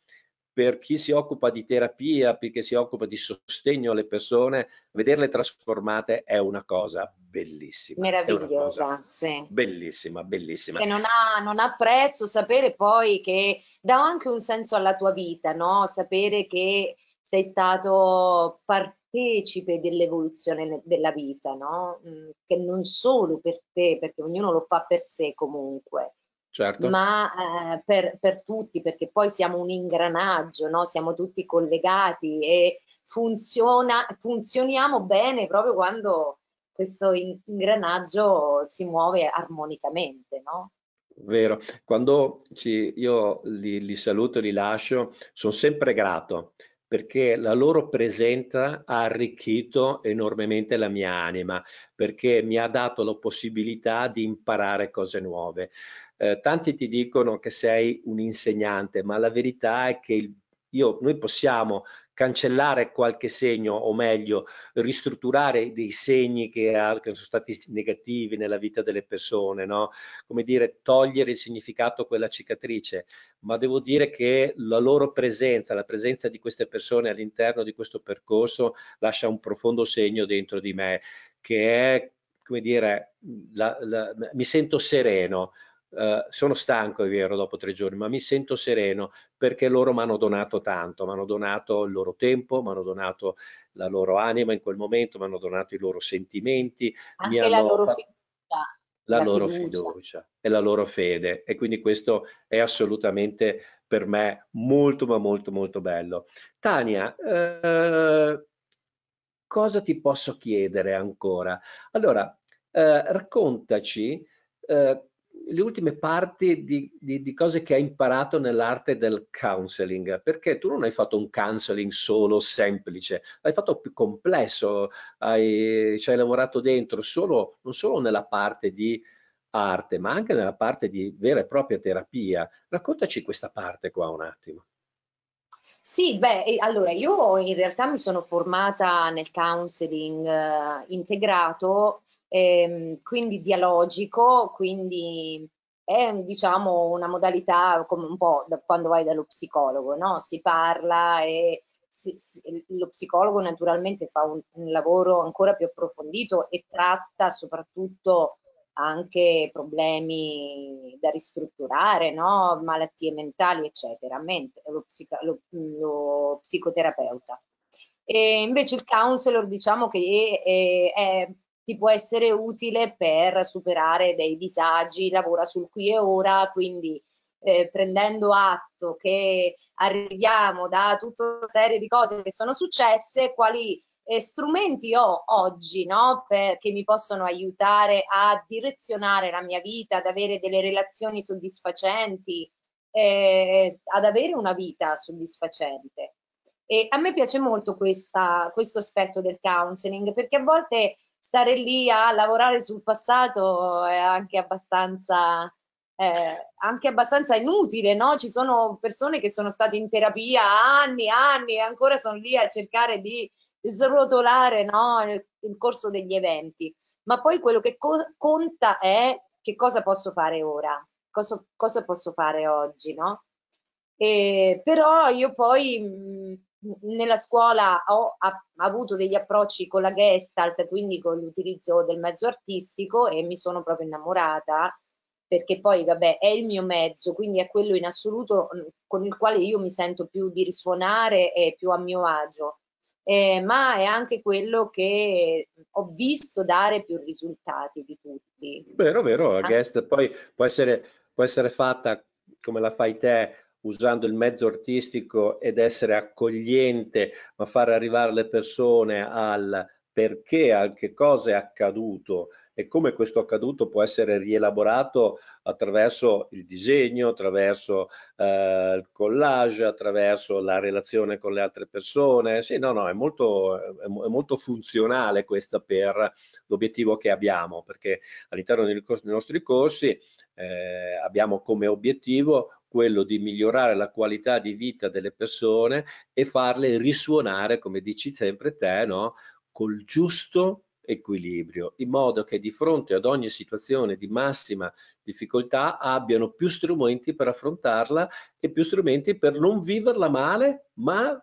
A: per chi si occupa di terapia, per chi si occupa di sostegno alle persone, vederle trasformate è una cosa bellissima.
B: Meravigliosa, cosa sì.
A: Bellissima, bellissima.
B: Che non ha, non ha, prezzo sapere poi che dà anche un senso alla tua vita, no? Sapere che sei stato partecipe dell'evoluzione della vita, no? Mm, che non solo per te, perché ognuno lo fa per sé comunque, certo. ma eh, per, per, tutti, perché poi siamo un ingranaggio, no? siamo tutti collegati e funziona, funzioniamo bene proprio quando questo ingranaggio si muove armonicamente. No?
A: Vero, quando ci, io li, li saluto e li lascio, sono sempre grato perché la loro presenza ha arricchito enormemente la mia anima, perché mi ha dato la possibilità di imparare cose nuove. Eh, tanti ti dicono che sei un insegnante, ma la verità è che il, io, noi possiamo cancellare qualche segno, o meglio, ristrutturare dei segni che, sono stati negativi nella vita delle persone, no? Come dire, togliere il significato a quella cicatrice, ma devo dire che la loro presenza, la presenza di queste persone all'interno di questo percorso lascia un profondo segno dentro di me, che è, come dire, la, la, mi sento sereno, Uh, sono stanco, è vero, dopo tre giorni, ma mi sento sereno perché loro mi hanno donato tanto, mi hanno donato il loro tempo, mi hanno donato la loro anima in quel momento, mi hanno donato i loro sentimenti,
B: anche la loro fiducia.
A: La, la loro fiducia. fiducia e la loro fede e quindi questo è assolutamente per me molto ma molto molto bello. Tania, eh, cosa ti posso chiedere ancora? Allora, eh, raccontaci eh, le ultime parti di, di, di, cose che hai imparato nell'arte del counseling, perché tu non hai fatto un counseling solo semplice, l'hai fatto più complesso, hai, ci hai lavorato dentro solo, non solo nella parte di arte, ma anche nella parte di vera e propria terapia. Raccontaci questa parte qua un attimo.
B: Sì, beh, allora io in realtà mi sono formata nel counseling eh, integrato ehm, quindi dialogico, quindi è diciamo una modalità come un po' quando vai dallo psicologo, no? Si parla e si, si, lo psicologo naturalmente fa un, un, lavoro ancora più approfondito e tratta soprattutto anche problemi da ristrutturare, no? malattie mentali, eccetera, mentre lo, psico, lo, lo psicoterapeuta. E invece il counselor diciamo che è, è ti può essere utile per superare dei disagi, lavora sul qui e ora, quindi eh, prendendo atto che arriviamo da tutta una serie di cose che sono successe, quali eh, strumenti ho oggi no? per, che mi possono aiutare a direzionare la mia vita, ad avere delle relazioni soddisfacenti, eh, ad avere una vita soddisfacente. E a me piace molto questa, questo aspetto del counseling perché a volte stare lì a lavorare sul passato è anche abbastanza, eh, anche abbastanza inutile, no? Ci sono persone che sono state in terapia anni, anni e ancora sono lì a cercare di srotolare no? il, il, corso degli eventi. Ma poi quello che co- conta è che cosa posso fare ora, cosa, cosa posso fare oggi, no? E, però io poi mh, nella scuola ho avuto degli approcci con la Gestalt, quindi con l'utilizzo del mezzo artistico e mi sono proprio innamorata perché poi vabbè è il mio mezzo, quindi è quello in assoluto con il quale io mi sento più di risuonare e più a mio agio. eh, ma è anche quello che ho visto dare più risultati di tutti.
A: Vero, vero, la guest poi può essere, può essere fatta come la fai te, usando il mezzo artistico ed essere accogliente, ma far arrivare le persone al perché, a che cosa è accaduto e come questo accaduto può essere rielaborato attraverso il disegno, attraverso eh, il collage, attraverso la relazione con le altre persone. Sì, no, no, è molto, è, molto funzionale questa per l'obiettivo che abbiamo, perché all'interno dei nostri corsi eh, abbiamo come obiettivo quello di migliorare la qualità di vita delle persone e farle risuonare, come dici sempre te, no? col giusto equilibrio, in modo che di fronte ad ogni situazione di massima difficoltà abbiano più strumenti per affrontarla e più strumenti per non viverla male, ma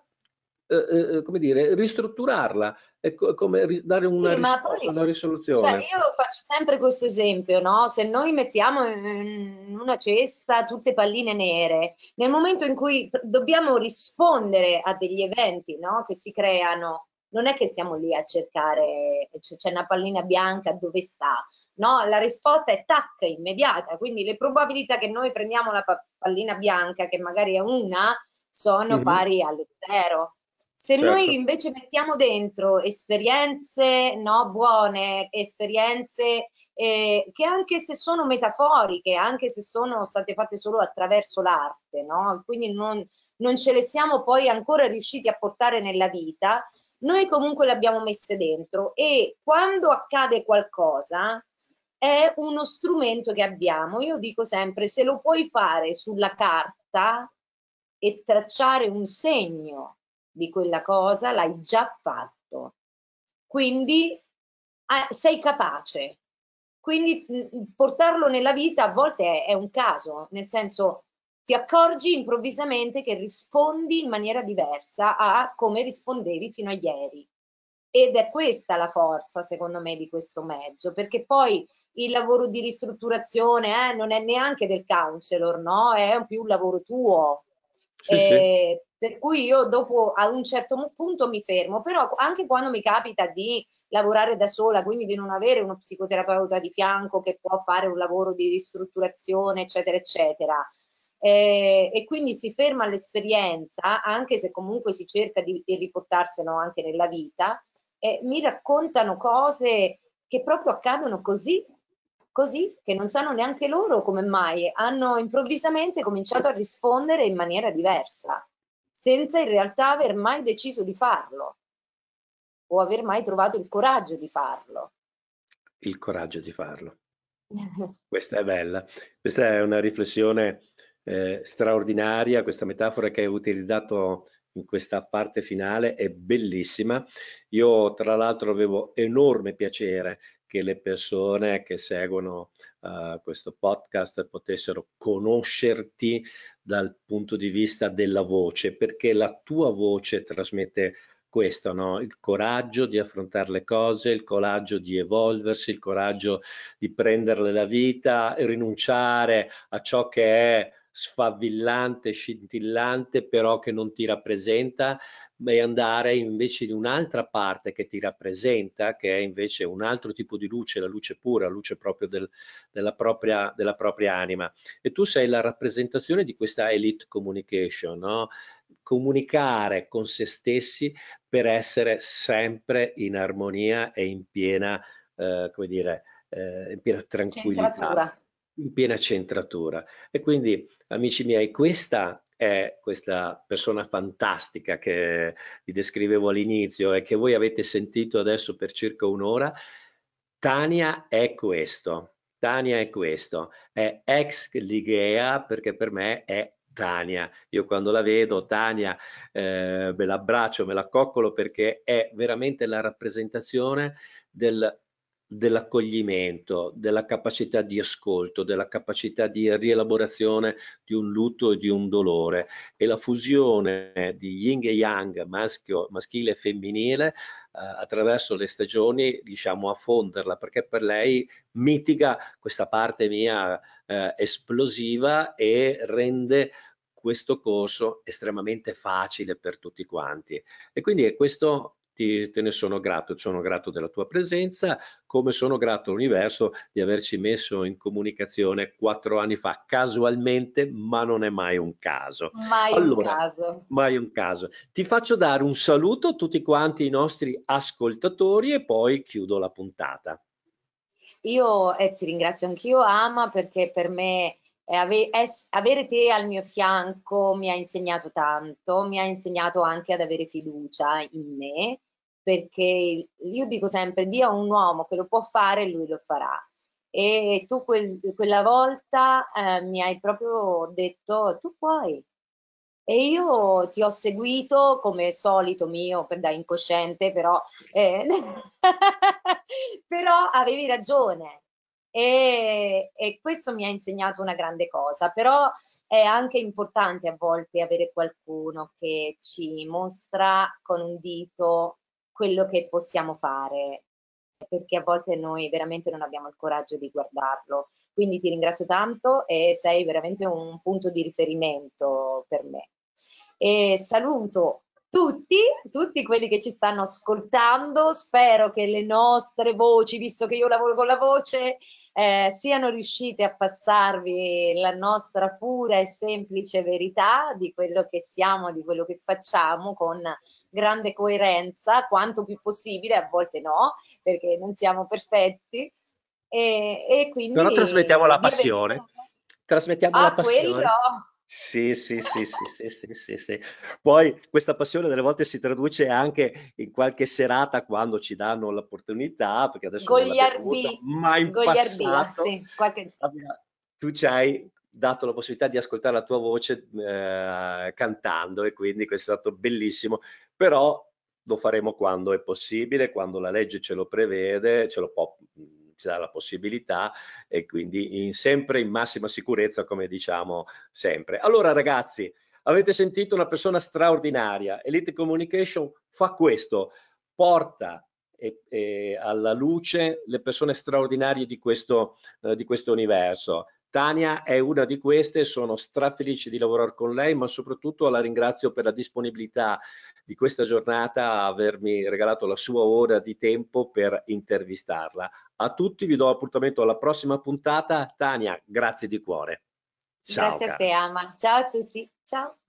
A: eh, eh, come dire, ristrutturarla, è come dare una, sì, risposta, poi, una risoluzione.
B: Cioè io faccio sempre questo esempio, no? Se noi mettiamo in una cesta tutte palline nere, nel momento in cui dobbiamo rispondere a degli eventi no? che si creano non è che stiamo lì a cercare, c'è una pallina bianca, dove sta? No, la risposta è tac, immediata, quindi le probabilità che noi prendiamo la pallina bianca, che magari è una, sono mm-hmm. pari allo zero. Se certo. noi invece mettiamo dentro esperienze no, buone, esperienze eh, che anche se sono metaforiche, anche se sono state fatte solo attraverso l'arte, no? quindi non, non ce le siamo poi ancora riusciti a portare nella vita, noi comunque le abbiamo messe dentro e quando accade qualcosa è uno strumento che abbiamo. Io dico sempre, se lo puoi fare sulla carta e tracciare un segno di quella cosa, l'hai già fatto. Quindi eh, sei capace. Quindi mh, portarlo nella vita a volte è, è un caso, nel senso ti accorgi improvvisamente che rispondi in maniera diversa a come rispondevi fino a ieri. Ed è questa la forza, secondo me, di questo mezzo, perché poi il lavoro di ristrutturazione eh, non è neanche del counselor, no? È più un lavoro tuo. Sì, eh, sì. Per cui io dopo a un certo punto mi fermo, però anche quando mi capita di lavorare da sola, quindi di non avere uno psicoterapeuta di fianco che può fare un lavoro di ristrutturazione, eccetera, eccetera, eh, e quindi si ferma all'esperienza, anche se comunque si cerca di, di riportarselo anche nella vita, eh, mi raccontano cose che proprio accadono così, così, che non sanno neanche loro come mai hanno improvvisamente cominciato a rispondere in maniera diversa, senza in realtà aver mai deciso di farlo o aver mai trovato il coraggio di farlo.
A: Il coraggio di farlo. Questa è bella, questa è una riflessione eh, straordinaria, questa metafora che hai utilizzato in questa parte finale è bellissima. Io tra l'altro avevo enorme piacere che le persone che seguono uh, questo podcast potessero conoscerti dal punto di vista della voce, perché la tua voce trasmette questo, no? il coraggio di affrontare le cose, il coraggio di evolversi, il coraggio di prenderle la vita, rinunciare a ciò che è sfavillante, scintillante, però che non ti rappresenta, e andare invece in un'altra parte che ti rappresenta, che è invece un altro tipo di luce, la luce pura, la luce proprio del, della, propria, della, propria, anima. E tu sei la rappresentazione di questa elite communication, no? comunicare con se stessi per essere sempre in armonia e in piena, eh, come dire, eh, in piena tranquillità in piena centratura. E quindi, amici miei, questa è questa persona fantastica che vi descrivevo all'inizio e che voi avete sentito adesso per circa un'ora. Tania è questo. Tania è questo. È ex Ligea perché per me è Tania. Io quando la vedo, Tania, eh, me l'abbraccio, me la coccolo perché è veramente la rappresentazione del dell'accoglimento, della capacità di ascolto, della capacità di rielaborazione di un lutto e di un dolore e la fusione di yin e yang, maschio, maschile e femminile, eh, attraverso le stagioni riusciamo a fonderla perché per lei mitiga questa parte mia eh, esplosiva e rende questo corso estremamente facile per tutti quanti. E quindi questo ti, te ne sono grato, sono grato della tua presenza, come sono grato all'universo di averci messo in comunicazione quattro anni fa, casualmente, ma non è mai un caso.
B: Mai allora, un caso.
A: Mai un caso. Ti faccio dare un saluto a tutti quanti i nostri ascoltatori e poi chiudo la puntata.
B: Io eh, ti ringrazio anch'io, Ama, perché per me ave avere te al mio fianco mi ha insegnato tanto, mi ha insegnato anche ad avere fiducia in me, perché io dico sempre, Dio è un uomo che lo può fare lui lo farà. E tu quel, quella volta eh, mi hai proprio detto, tu puoi. E io ti ho seguito come solito mio, per da incosciente, però, eh, però avevi ragione e, e, questo mi ha insegnato una grande cosa, però è anche importante a volte avere qualcuno che ci mostra con un dito quello che possiamo fare, perché a volte noi veramente non abbiamo il coraggio di guardarlo. Quindi ti ringrazio tanto e sei veramente un punto di riferimento per me. E saluto tutti, tutti quelli che ci stanno ascoltando. Spero che le nostre voci, visto che io lavoro con la voce, eh, siano riuscite a passarvi la nostra pura e semplice verità di quello che siamo, di quello che facciamo con grande coerenza, quanto più possibile, a volte no, perché non siamo perfetti. E, e quindi
A: Però trasmettiamo la passione. Trasmettiamo ah, la passione.
B: Quello
A: sì, sì, sì, sì, sì, sì, sì, sì. Poi questa passione delle volte si traduce anche in qualche serata quando ci danno l'opportunità, perché adesso
B: Goliardi,
A: ma in passato sì, qualche... tu ci hai dato la possibilità di ascoltare la tua voce eh, cantando e quindi questo è stato bellissimo, però lo faremo quando è possibile, quando la legge ce lo prevede, ce lo può ci dà la possibilità e quindi in, sempre in massima sicurezza come diciamo sempre. Allora ragazzi, avete sentito una persona straordinaria, Elite Communication fa questo, porta e, e alla luce le persone straordinarie di questo, eh, di questo universo. Tania è una di queste, sono strafelice di lavorare con lei, ma soprattutto la ringrazio per la disponibilità di questa giornata, avermi regalato la sua ora di tempo per intervistarla. A tutti vi do appuntamento alla prossima puntata. Tania, grazie di cuore.
B: Ciao, grazie cara. a te, Ama. Ciao a tutti. Ciao.